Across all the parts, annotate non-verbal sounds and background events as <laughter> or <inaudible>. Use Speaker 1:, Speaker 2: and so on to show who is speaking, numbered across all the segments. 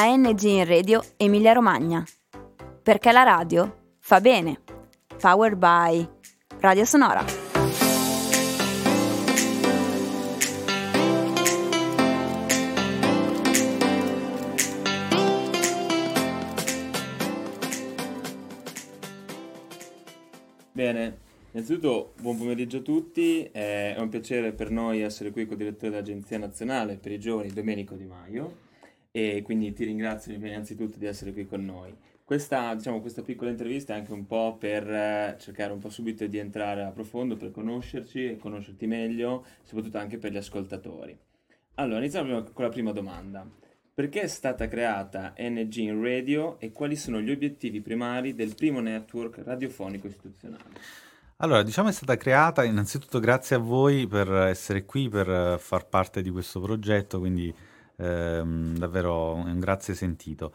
Speaker 1: ANG in Radio Emilia Romagna. Perché la radio fa bene. Powered by Radio Sonora.
Speaker 2: Bene, innanzitutto buon pomeriggio a tutti, è un piacere per noi essere qui con il direttore dell'Agenzia Nazionale per i Giovani Domenico Di Maio e quindi ti ringrazio innanzitutto di essere qui con noi. Questa, diciamo, questa piccola intervista è anche un po' per eh, cercare un po' subito di entrare a profondo, per conoscerci e conoscerti meglio, soprattutto anche per gli ascoltatori. Allora, iniziamo con la prima domanda. Perché è stata creata NG in Radio e quali sono gli obiettivi primari del primo network radiofonico istituzionale?
Speaker 3: Allora, diciamo è stata creata innanzitutto grazie a voi per essere qui, per far parte di questo progetto, quindi ehm, davvero un grazie sentito.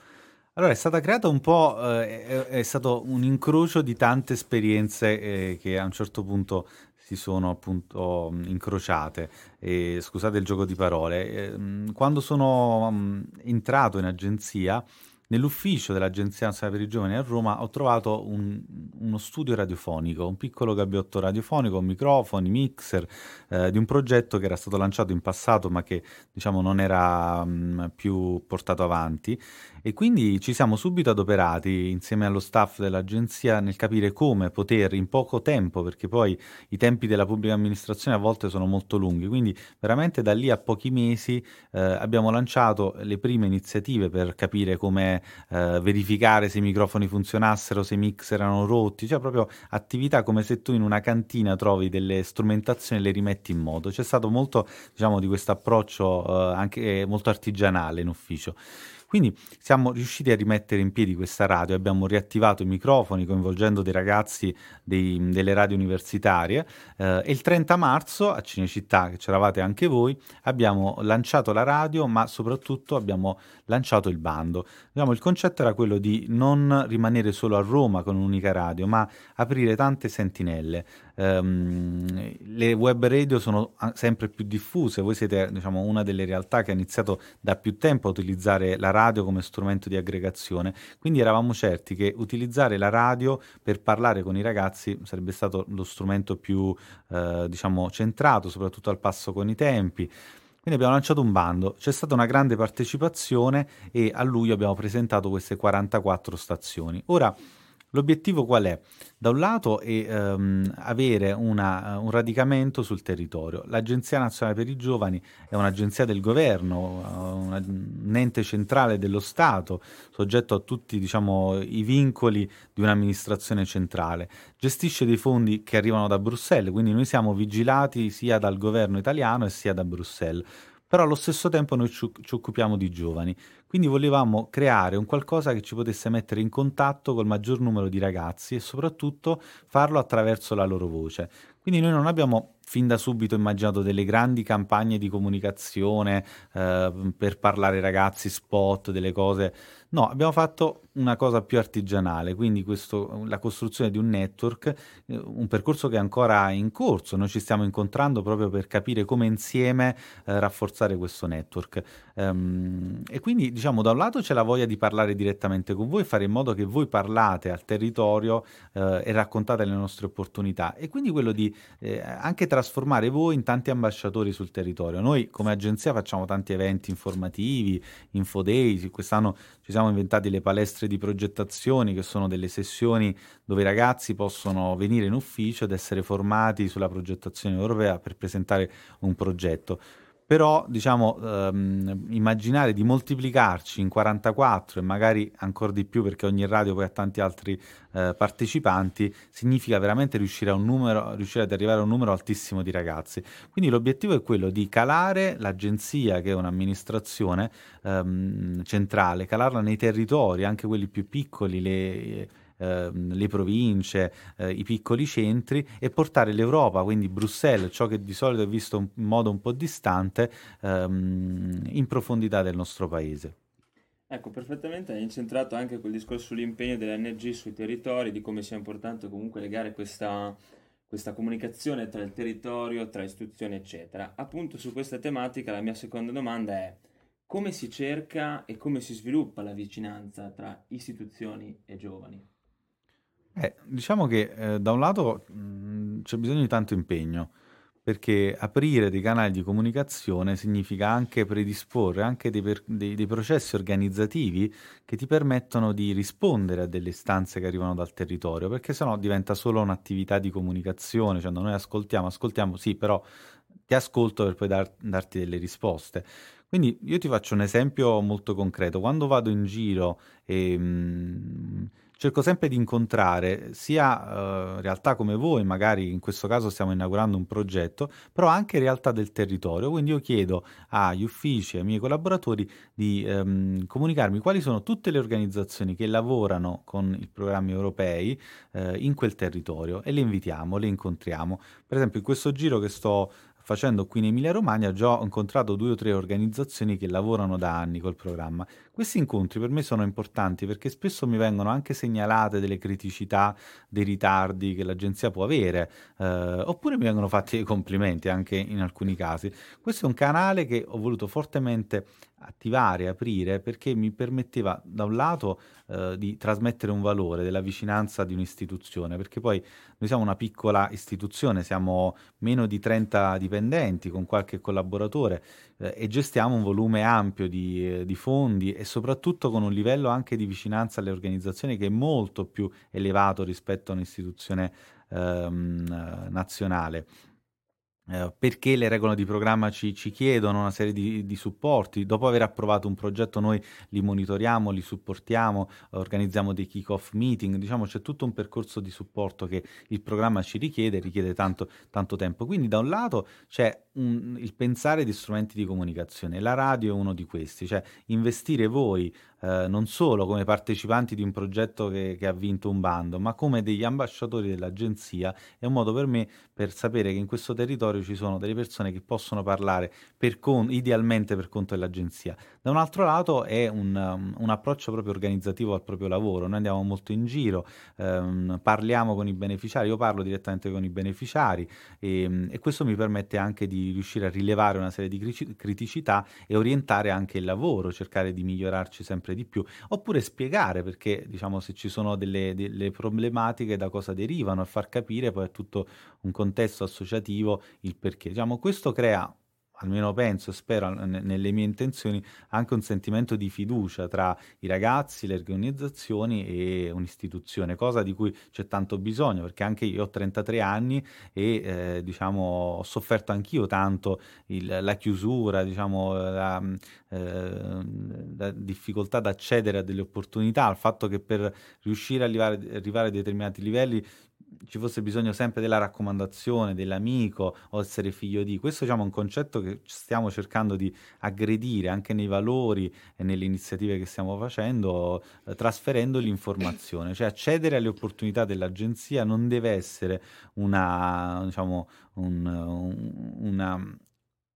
Speaker 3: Allora, è stata creata un po', eh, è, è, stato un incrocio di tante esperienze eh, che a un certo punto si sono appunto incrociate. E, scusate il gioco di parole. Eh, quando sono um, entrato in agenzia, Nell'ufficio dell'Agenzia Nazionale per i Giovani a Roma ho trovato un, uno studio radiofonico, un piccolo gabbiotto radiofonico, microfoni, mixer, eh, di un progetto che era stato lanciato in passato ma che diciamo non era mh, più portato avanti. E quindi ci siamo subito adoperati insieme allo staff dell'agenzia nel capire come poter in poco tempo, perché poi i tempi della pubblica amministrazione a volte sono molto lunghi, quindi veramente da lì a pochi mesi eh, abbiamo lanciato le prime iniziative per capire come eh, verificare se i microfoni funzionassero, se i mix erano rotti, cioè proprio attività come se tu in una cantina trovi delle strumentazioni e le rimetti in moto. C'è stato molto, diciamo, di questo approccio eh, anche molto artigianale in ufficio. Quindi siamo riusciti a rimettere in piedi questa radio, abbiamo riattivato i microfoni coinvolgendo dei ragazzi dei, delle radio universitarie eh, e il 30 marzo a Cinecittà, che c'eravate anche voi, abbiamo lanciato la radio ma soprattutto abbiamo lanciato il bando. Diciamo, il concetto era quello di non rimanere solo a Roma con un'unica radio ma aprire tante sentinelle. Um, le web radio sono sempre più diffuse, voi siete diciamo, una delle realtà che ha iniziato da più tempo a utilizzare la radio come strumento di aggregazione, quindi eravamo certi che utilizzare la radio per parlare con i ragazzi sarebbe stato lo strumento più eh, diciamo, centrato, soprattutto al passo con i tempi. Quindi abbiamo lanciato un bando, c'è stata una grande partecipazione e a luglio abbiamo presentato queste 44 stazioni. Ora, L'obiettivo qual è? Da un lato è um, avere una, un radicamento sul territorio. L'Agenzia Nazionale per i Giovani è un'agenzia del governo, una, un ente centrale dello Stato, soggetto a tutti diciamo, i vincoli di un'amministrazione centrale. Gestisce dei fondi che arrivano da Bruxelles, quindi noi siamo vigilati sia dal governo italiano e sia da Bruxelles però allo stesso tempo noi ci, occupiamo di giovani. Quindi volevamo creare un qualcosa che ci potesse mettere in contatto col maggior numero di ragazzi e soprattutto farlo attraverso la loro voce. Quindi noi non abbiamo fin da subito immaginato delle grandi campagne di comunicazione eh, per parlare ai ragazzi, spot, delle cose. No, abbiamo fatto una cosa più artigianale, quindi questo, la costruzione di un network, eh, un percorso che è ancora in corso, noi ci stiamo incontrando proprio per capire come insieme eh, rafforzare questo network. Um, e quindi diciamo da un lato c'è la voglia di parlare direttamente con voi, fare in modo che voi parlate al territorio eh, e raccontate le nostre opportunità. E quindi quello di eh, anche trasformare voi in tanti ambasciatori sul territorio. Noi come agenzia facciamo tanti eventi informativi, infoday, quest'anno ci siamo inventati le palestre di progettazione, che sono delle sessioni dove i ragazzi possono venire in ufficio ed essere formati sulla progettazione europea per presentare un progetto però diciamo ehm, immaginare di moltiplicarci in 44 e magari ancora di più perché ogni radio poi ha tanti altri eh, partecipanti significa veramente riuscire, a un numero, riuscire ad arrivare a un numero altissimo di ragazzi. Quindi l'obiettivo è quello di calare l'agenzia che è un'amministrazione ehm, centrale calarla nei territori anche quelli più piccoli le Ehm, le province, eh, i piccoli centri e portare l'Europa, quindi Bruxelles, ciò che di solito è visto in modo un po' distante, ehm, in profondità del nostro paese.
Speaker 2: Ecco, perfettamente hai incentrato anche quel discorso sull'impegno dell'NG sui territori, di come sia importante comunque legare questa, questa comunicazione tra il territorio, tra istituzioni, eccetera. Appunto su questa tematica la mia seconda domanda è come si cerca e come si sviluppa la vicinanza tra istituzioni e giovani?
Speaker 3: Eh, diciamo che eh, da un lato mh, c'è bisogno di tanto impegno, perché aprire dei canali di comunicazione significa anche predisporre anche dei, per, dei, dei, processi organizzativi che ti permettono di rispondere a delle istanze che arrivano dal territorio, perché sennò diventa solo un'attività di comunicazione, cioè noi ascoltiamo, ascoltiamo, sì, però ti ascolto per poi dar, darti delle risposte. Quindi io ti faccio un esempio molto concreto. Quando vado in giro e mh, mm, cerco sempre di incontrare sia uh, realtà come voi, magari in questo caso stiamo inaugurando un progetto, però anche realtà del territorio. Quindi io chiedo agli uffici, ai miei collaboratori di um, comunicarmi quali sono tutte le organizzazioni che lavorano con i programmi europei uh, in quel territorio e le invitiamo, le incontriamo. Per esempio in questo giro che sto facendo qui in Emilia Romagna già ho incontrato due o tre organizzazioni che lavorano da anni col programma. Questi incontri per me sono importanti perché spesso mi vengono anche segnalate delle criticità, dei ritardi che l'agenzia può avere, eh, oppure mi vengono fatti dei complimenti anche in alcuni casi. Questo è un canale che ho voluto fortemente attivare, aprire, perché mi permetteva da un lato eh, di trasmettere un valore della vicinanza di un'istituzione, perché poi noi siamo una piccola istituzione, siamo meno di 30 dipendenti con qualche collaboratore eh, e gestiamo un volume ampio di, eh, di, fondi e soprattutto con un livello anche di vicinanza alle organizzazioni che è molto più elevato rispetto a un'istituzione ehm, nazionale. Eh, perché le regole di programma ci, ci chiedono una serie di, di, supporti. Dopo aver approvato un progetto noi li monitoriamo, li supportiamo, organizziamo dei kick-off meeting, diciamo c'è tutto un percorso di supporto che il programma ci richiede, richiede tanto, tanto tempo. Quindi da un lato c'è un, il pensare di strumenti di comunicazione, la radio è uno di questi, cioè investire voi eh, non solo come partecipanti di un progetto che, che, ha vinto un bando, ma come degli ambasciatori dell'agenzia, è un modo per me per sapere che in questo territorio ci sono delle persone che possono parlare per con, idealmente per conto dell'agenzia. Da un altro lato è un, um, un, approccio proprio organizzativo al proprio lavoro, noi andiamo molto in giro, ehm, parliamo con i beneficiari, io parlo direttamente con i beneficiari e, e, questo mi permette anche di riuscire a rilevare una serie di criticità e orientare anche il lavoro, cercare di migliorarci sempre sempre di più, oppure spiegare perché diciamo se ci sono delle, delle problematiche da cosa derivano e far capire poi a tutto un contesto associativo il perché. Diciamo, questo crea almeno penso spero nelle mie intenzioni, anche un sentimento di fiducia tra i ragazzi, le organizzazioni e un'istituzione, cosa di cui c'è tanto bisogno, perché anche io ho 33 anni e eh, diciamo, ho sofferto anch'io tanto il, la chiusura, diciamo, la, eh, la, difficoltà ad accedere a delle opportunità, al fatto che per riuscire a arrivare, arrivare a determinati livelli ci fosse bisogno sempre della raccomandazione dell'amico o essere figlio di. Questo diciamo, è un concetto che stiamo cercando di aggredire anche nei valori e nelle iniziative che stiamo facendo, eh, trasferendo l'informazione. Cioè accedere alle opportunità dell'agenzia non deve essere una, diciamo, un, un, una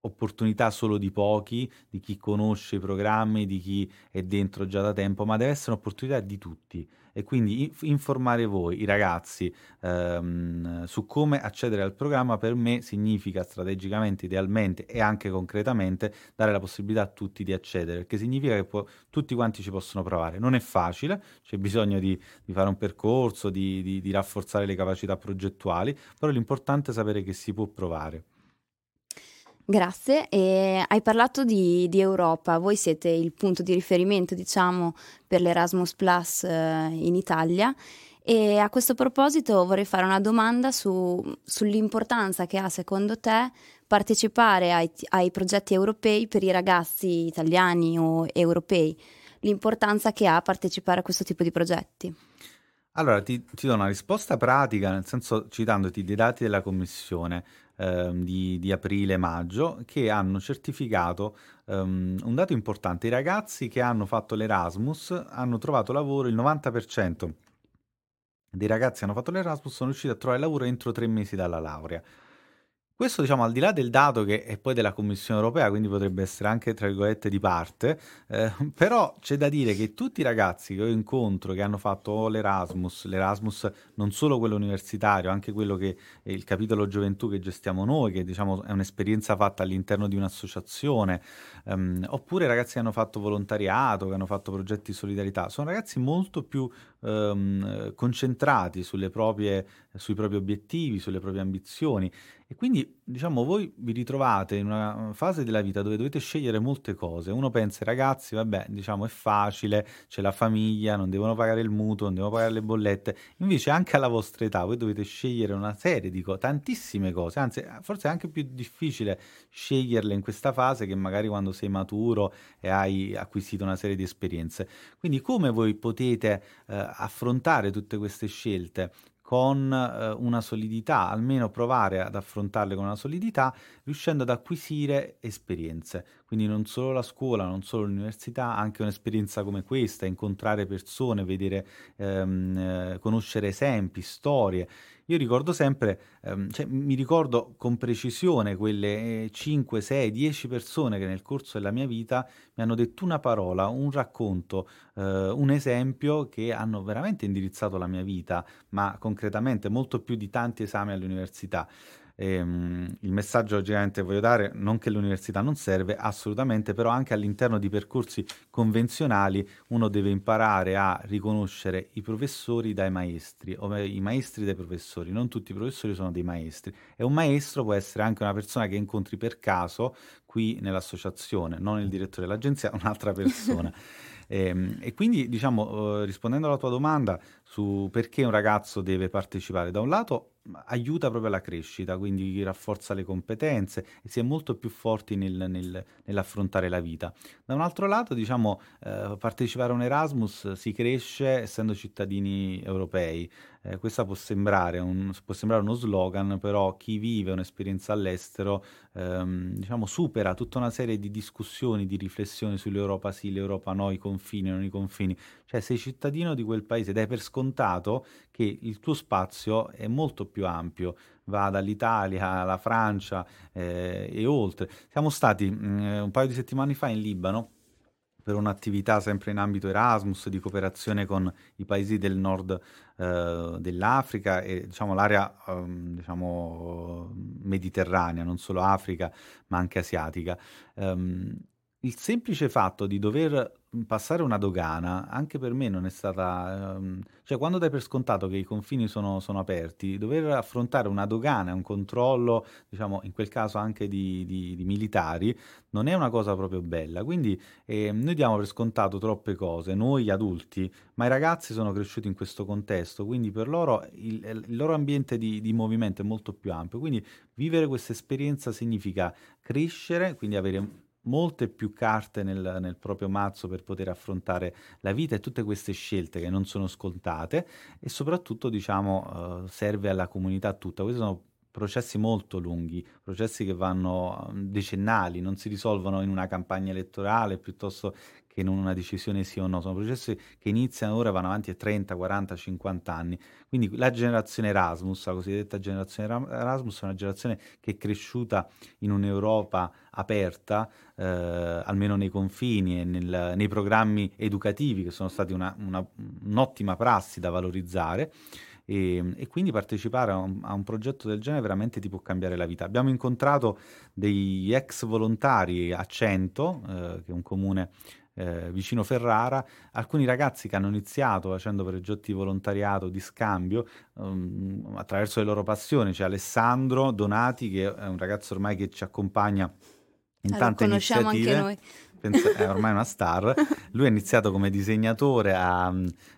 Speaker 3: opportunità solo di pochi, di chi conosce i programmi, di chi è dentro già da tempo, ma deve essere un'opportunità di tutti e quindi informare voi, i ragazzi, ehm, su come accedere al programma per me significa strategicamente, idealmente e anche concretamente dare la possibilità a tutti di accedere, perché significa che può, tutti quanti ci possono provare. Non è facile, c'è bisogno di, di fare un percorso, di, di, di rafforzare le capacità progettuali, però l'importante è sapere che si può provare.
Speaker 1: Grazie, e hai parlato di, di, Europa, voi siete il punto di riferimento diciamo per l'Erasmus Plus eh, in Italia. E a questo proposito vorrei fare una domanda su, sull'importanza che ha secondo te partecipare ai, ai progetti europei per i ragazzi italiani o europei, l'importanza che ha partecipare a questo tipo di progetti.
Speaker 3: Allora, ti, ti do una risposta pratica, nel senso citandoti dei dati della Commissione ehm, di, di aprile-maggio che hanno certificato um, un dato importante. I ragazzi che hanno fatto l'Erasmus hanno trovato lavoro, il 90% dei ragazzi che hanno fatto l'Erasmus sono riusciti a trovare lavoro entro tre mesi dalla laurea. Questo diciamo al di là del dato che è poi della Commissione europea, quindi potrebbe essere anche tra virgolette di parte, eh, però c'è da dire che tutti i ragazzi che io incontro che hanno fatto l'Erasmus, l'Erasmus non solo quello universitario, anche quello che è il capitolo gioventù che gestiamo noi, che diciamo è un'esperienza fatta all'interno di un'associazione, ehm, oppure ragazzi che hanno fatto volontariato, che hanno fatto progetti di solidarietà, sono ragazzi molto più ehm, concentrati proprie, sui propri obiettivi, sulle proprie ambizioni e quindi, diciamo, voi vi ritrovate in una fase della vita dove dovete scegliere molte cose. Uno pensa, ragazzi, vabbè, diciamo, è facile, c'è la famiglia, non devono pagare il mutuo, non devono pagare le bollette. Invece, anche alla vostra età, voi dovete scegliere una serie di cose, tantissime cose. Anzi, forse è anche più difficile sceglierle in questa fase che magari quando sei maturo e hai acquisito una serie di esperienze. Quindi, come voi potete eh, affrontare tutte queste scelte? Con eh, una solidità, almeno provare ad affrontarle con una solidità, riuscendo ad acquisire esperienze. Quindi non solo la scuola, non solo l'università, anche un'esperienza come questa, incontrare persone, vedere, ehm, eh, conoscere esempi, storie. Io ricordo sempre, ehm, cioè, mi ricordo con precisione quelle 5, 6, 10 persone che nel corso della mia vita mi hanno detto una parola, un racconto, eh, un esempio che hanno veramente indirizzato la mia vita, ma concretamente molto più di tanti esami all'università. E, um, il messaggio ovviamente voglio dare, non che l'università non serve, assolutamente, però anche all'interno di percorsi convenzionali uno deve imparare a riconoscere i professori dai maestri, o i maestri dai professori, non tutti i professori sono dei maestri. E un maestro può essere anche una persona che incontri per caso qui nell'associazione, non il direttore dell'agenzia, <laughs> un'altra persona. E, <laughs> ehm, e, quindi, diciamo, eh, rispondendo alla tua domanda su perché un ragazzo deve partecipare, da un lato aiuta proprio alla crescita, quindi rafforza le competenze e si è molto più forti nel, nel, nell'affrontare la vita. Da un altro lato, diciamo, eh, partecipare a un Erasmus si cresce essendo cittadini europei. Eh, questo può sembrare, un, può sembrare uno slogan, però chi vive un'esperienza all'estero ehm, diciamo, supera tutta una serie di discussioni, di riflessioni sull'Europa sì, l'Europa no, i confini, non i confini. Cioè sei cittadino di quel paese ed è per scontato che il tuo spazio è molto più ampio, va dall'Italia alla Francia eh, e oltre. Siamo stati mh, mm, un paio di settimane fa in Libano per un'attività sempre in ambito Erasmus di cooperazione con i paesi del nord eh, dell'Africa e diciamo, l'area eh, diciamo, mediterranea, non solo Africa ma anche asiatica. Um, il semplice fatto di dover passare una dogana anche per me non è stata... ehm, cioè quando dai per scontato che i confini sono, sono aperti, dover affrontare una dogana, un controllo, diciamo in quel caso anche di, di- di militari, non è una cosa proprio bella. Quindi eh, noi diamo per scontato troppe cose, noi adulti, ma i ragazzi sono cresciuti in questo contesto, quindi per loro il, il loro ambiente di, di movimento è molto più ampio. Quindi vivere questa esperienza significa crescere, quindi avere molte più carte nel, nel, proprio mazzo per poter affrontare la vita e tutte queste scelte che non sono scontate e soprattutto diciamo uh, serve alla comunità tutta. Questi sono processi molto lunghi, processi che vanno decennali, non si risolvono in una campagna elettorale piuttosto che in una decisione sì o no, sono processi che iniziano ora vanno avanti a 30, 40, 50 anni. Quindi la generazione Erasmus, la cosiddetta generazione Erasmus, è una generazione che è cresciuta in un'Europa aperta, eh, almeno nei confini e nel, nei programmi educativi che sono stati una, una, un'ottima prassi da valorizzare. E, e, quindi partecipare a un, a un, progetto del genere veramente ti può cambiare la vita. Abbiamo incontrato degli ex volontari a Cento, eh, che è un comune eh, vicino Ferrara, alcuni ragazzi che hanno iniziato facendo progetti di volontariato, di scambio, um, attraverso le loro passioni. C'è Alessandro Donati, che è un ragazzo ormai che ci accompagna in allora, tante
Speaker 1: conosciamo
Speaker 3: iniziative.
Speaker 1: Anche noi.
Speaker 3: Penso, è ormai una star. Lui ha iniziato come disegnatore a,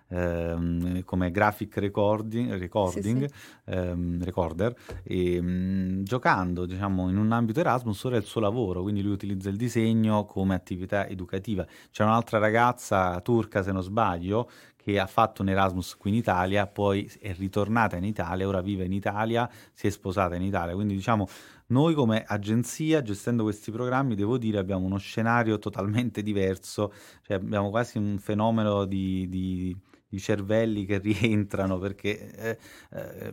Speaker 3: ehm, come graphic recording, recording sì, sì. Ehm, recorder e mh, mm, giocando diciamo in un ambito Erasmus ora è il suo lavoro quindi lui utilizza il disegno come attività educativa c'è un'altra ragazza turca se non sbaglio che ha fatto un Erasmus qui in Italia poi è ritornata in Italia ora vive in Italia si è sposata in Italia. Quindi diciamo noi come agenzia, gestendo questi programmi, devo dire, abbiamo uno scenario totalmente diverso, cioè abbiamo quasi un fenomeno di, di, di cervelli che <laughs> rientrano perché eh, eh,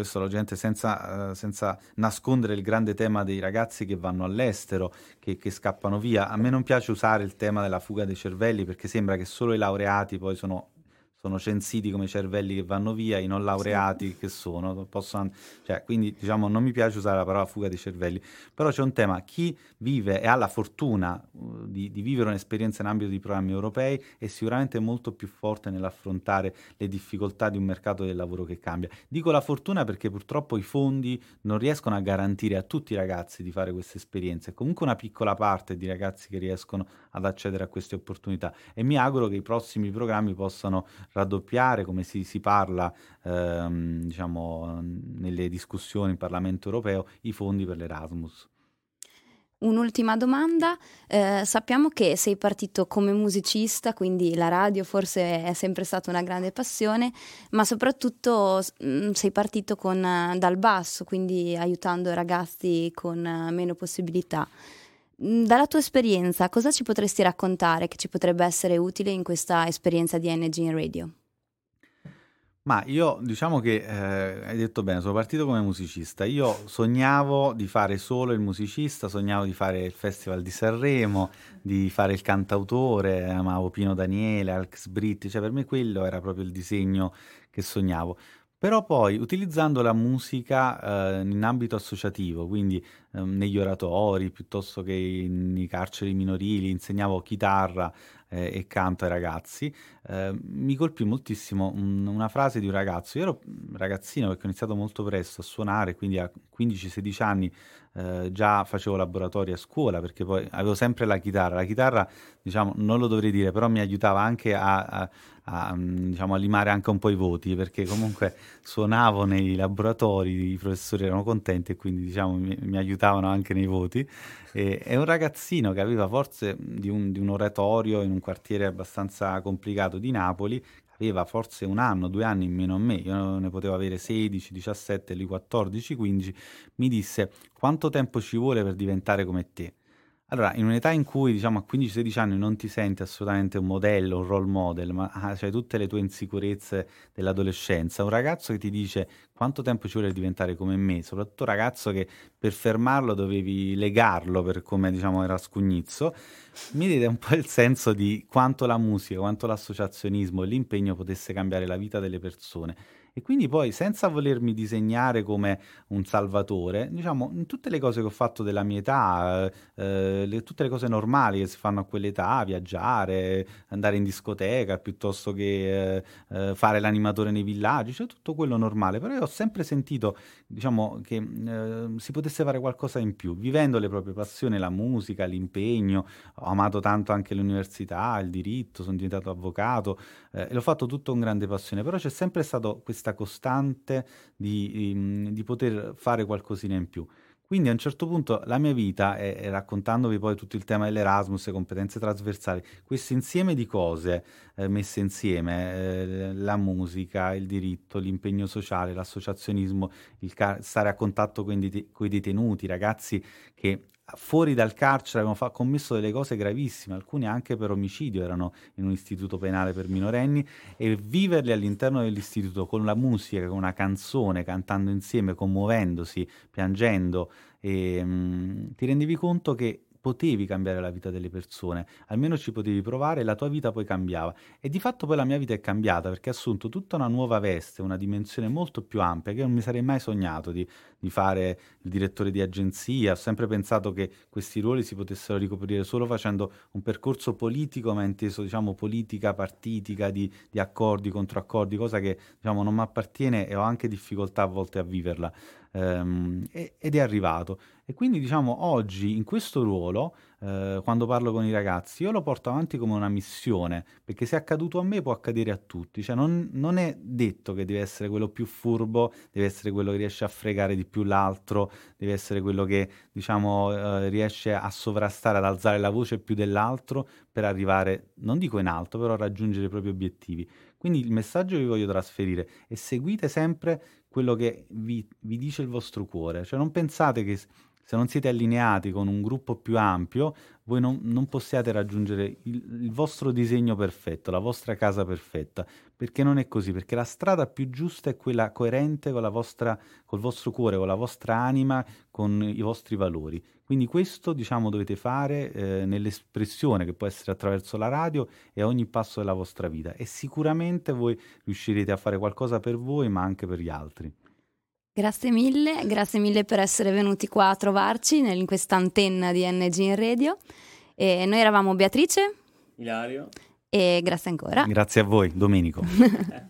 Speaker 3: questo la gente senza, uh, senza, nascondere il grande tema dei ragazzi che vanno all'estero, che, che, scappano via. A me non piace usare il tema della fuga dei cervelli perché sembra che solo i laureati poi sono sono censiti come cervelli che vanno via, i non laureati sì. che sono, possono, cioè, quindi diciamo non mi piace usare la parola fuga dei cervelli, però c'è un tema, chi vive e ha la fortuna uh, di, di, vivere un'esperienza in ambito di programmi europei è sicuramente molto più forte nell'affrontare le difficoltà di un mercato del lavoro che cambia. Dico la fortuna perché purtroppo i fondi non riescono a garantire a tutti i ragazzi di fare queste esperienze, comunque una piccola parte di ragazzi che riescono ad accedere a queste opportunità e mi auguro che i prossimi programmi possano raddoppiare, come si, si parla ehm, diciamo, nelle discussioni in Parlamento europeo, i fondi per l'Erasmus.
Speaker 1: Un'ultima domanda, eh, sappiamo che sei partito come musicista, quindi la radio forse è sempre stata una grande passione, ma soprattutto mh, mm, sei partito con, dal basso, quindi aiutando ragazzi con uh, meno possibilità. Mm, dalla tua esperienza, cosa ci potresti raccontare che ci potrebbe essere utile in questa esperienza di Energy in Radio?
Speaker 3: Ma io diciamo che eh, hai detto bene, sono partito come musicista. Io sognavo di fare solo il musicista, sognavo di fare il Festival di Sanremo, di fare il cantautore, amavo Pino Daniele, Alex Britti, cioè per me quello era proprio il disegno che sognavo. Però poi utilizzando la musica eh, in ambito associativo, quindi eh, negli oratori piuttosto che nei carceri minorili, insegnavo chitarra eh, e canto ai ragazzi, eh, mi colpì moltissimo un, una frase di un ragazzo. Io ero ragazzino perché ho iniziato molto presto a suonare, quindi a 15-16 anni eh, già facevo laboratori a scuola perché poi avevo sempre la chitarra. La chitarra, diciamo, non lo dovrei dire, però mi aiutava anche a, a, a, diciamo, a limare anche un po' i voti perché comunque suonavo nei laboratori, i professori erano contenti e quindi diciamo, mi, mi aiutavano anche nei voti. E, è un ragazzino che aveva forse di un, di un oratorio in un quartiere abbastanza complicato di Napoli, aveva forse un anno, due anni in meno a me, io ne potevo avere 16, 17, lì 14, 15, mi disse quanto tempo ci vuole per diventare come te? Allora, in un'età in cui diciamo a 15-16 anni non ti senti assolutamente un modello, un role model, ma ah, c'hai tutte le tue insicurezze dell'adolescenza, un ragazzo che ti dice quanto tempo ci vuole diventare come me, soprattutto un ragazzo che per fermarlo dovevi legarlo per come diciamo era scugnizzo, mi diede un po' il senso di quanto la musica, quanto l'associazionismo e l'impegno potesse cambiare la vita delle persone e quindi poi, senza volermi disegnare come un salvatore, diciamo, in tutte le cose che ho fatto della mia età, eh, le, tutte le cose normali che si fanno a quell'età, viaggiare, andare in discoteca, piuttosto che eh, eh, fare l'animatore nei villaggi, cioè tutto quello normale. Però io ho sempre sentito, diciamo, che eh, si potesse fare qualcosa in più, vivendo le proprie passioni, la musica, l'impegno. Ho amato tanto anche l'università, il diritto, sono diventato avvocato eh, e l'ho fatto tutto con grande passione, però c'è sempre stato questo questa costante di, mm, di, poter fare qualcosina in più. Quindi a un certo punto la mia vita, e, e raccontandovi poi tutto il tema dell'Erasmus, le competenze trasversali, questo insieme di cose eh, messe insieme, eh, la musica, il diritto, l'impegno sociale, l'associazionismo, car- stare a contatto con i detenuti, ragazzi che fuori dal carcere avevano fa- commesso delle cose gravissime, alcune anche per omicidio, erano in un istituto penale per minorenni, e viverle all'interno dell'istituto con la musica, con una canzone, cantando insieme, commuovendosi, piangendo, e, mh, mm, ti rendevi conto che potevi cambiare la vita delle persone, almeno ci potevi provare la tua vita poi cambiava. E di fatto poi la mia vita è cambiata perché ha assunto tutta una nuova veste, una dimensione molto più ampia che non mi sarei mai sognato di, di fare il direttore di agenzia. Ho sempre pensato che questi ruoli si potessero ricoprire solo facendo un percorso politico, ma inteso diciamo politica partitica di, di accordi, controaccordi, cosa che diciamo non mi appartiene e ho anche difficoltà a volte a viverla ehm, ed è arrivato. E quindi diciamo oggi in questo ruolo, eh, quando parlo con i ragazzi, io lo porto avanti come una missione, perché se è accaduto a me può accadere a tutti, cioè non, non è detto che deve essere quello più furbo, deve essere quello che riesce a fregare di più l'altro, deve essere quello che diciamo eh, riesce a sovrastare, ad alzare la voce più dell'altro per arrivare, non dico in alto, però raggiungere i propri obiettivi. Quindi il messaggio che vi voglio trasferire è seguite sempre quello che vi, vi dice il vostro cuore, cioè non pensate che se non siete allineati con un gruppo più ampio, voi non, non possiate raggiungere il, il, vostro disegno perfetto, la vostra casa perfetta, perché non è così, perché la strada più giusta è quella coerente con la vostra, col vostro cuore, con la vostra anima, con i vostri valori. Quindi questo, diciamo, dovete fare eh, nell'espressione che può essere attraverso la radio e ogni passo della vostra vita e sicuramente voi riuscirete a fare qualcosa per voi, ma anche per gli altri.
Speaker 1: Grazie mille, grazie mille per essere venuti qua a trovarci in questa antenna di NG in Radio. E noi eravamo Beatrice,
Speaker 2: Ilario
Speaker 1: e grazie ancora.
Speaker 3: Grazie a voi, Domenico. <laughs>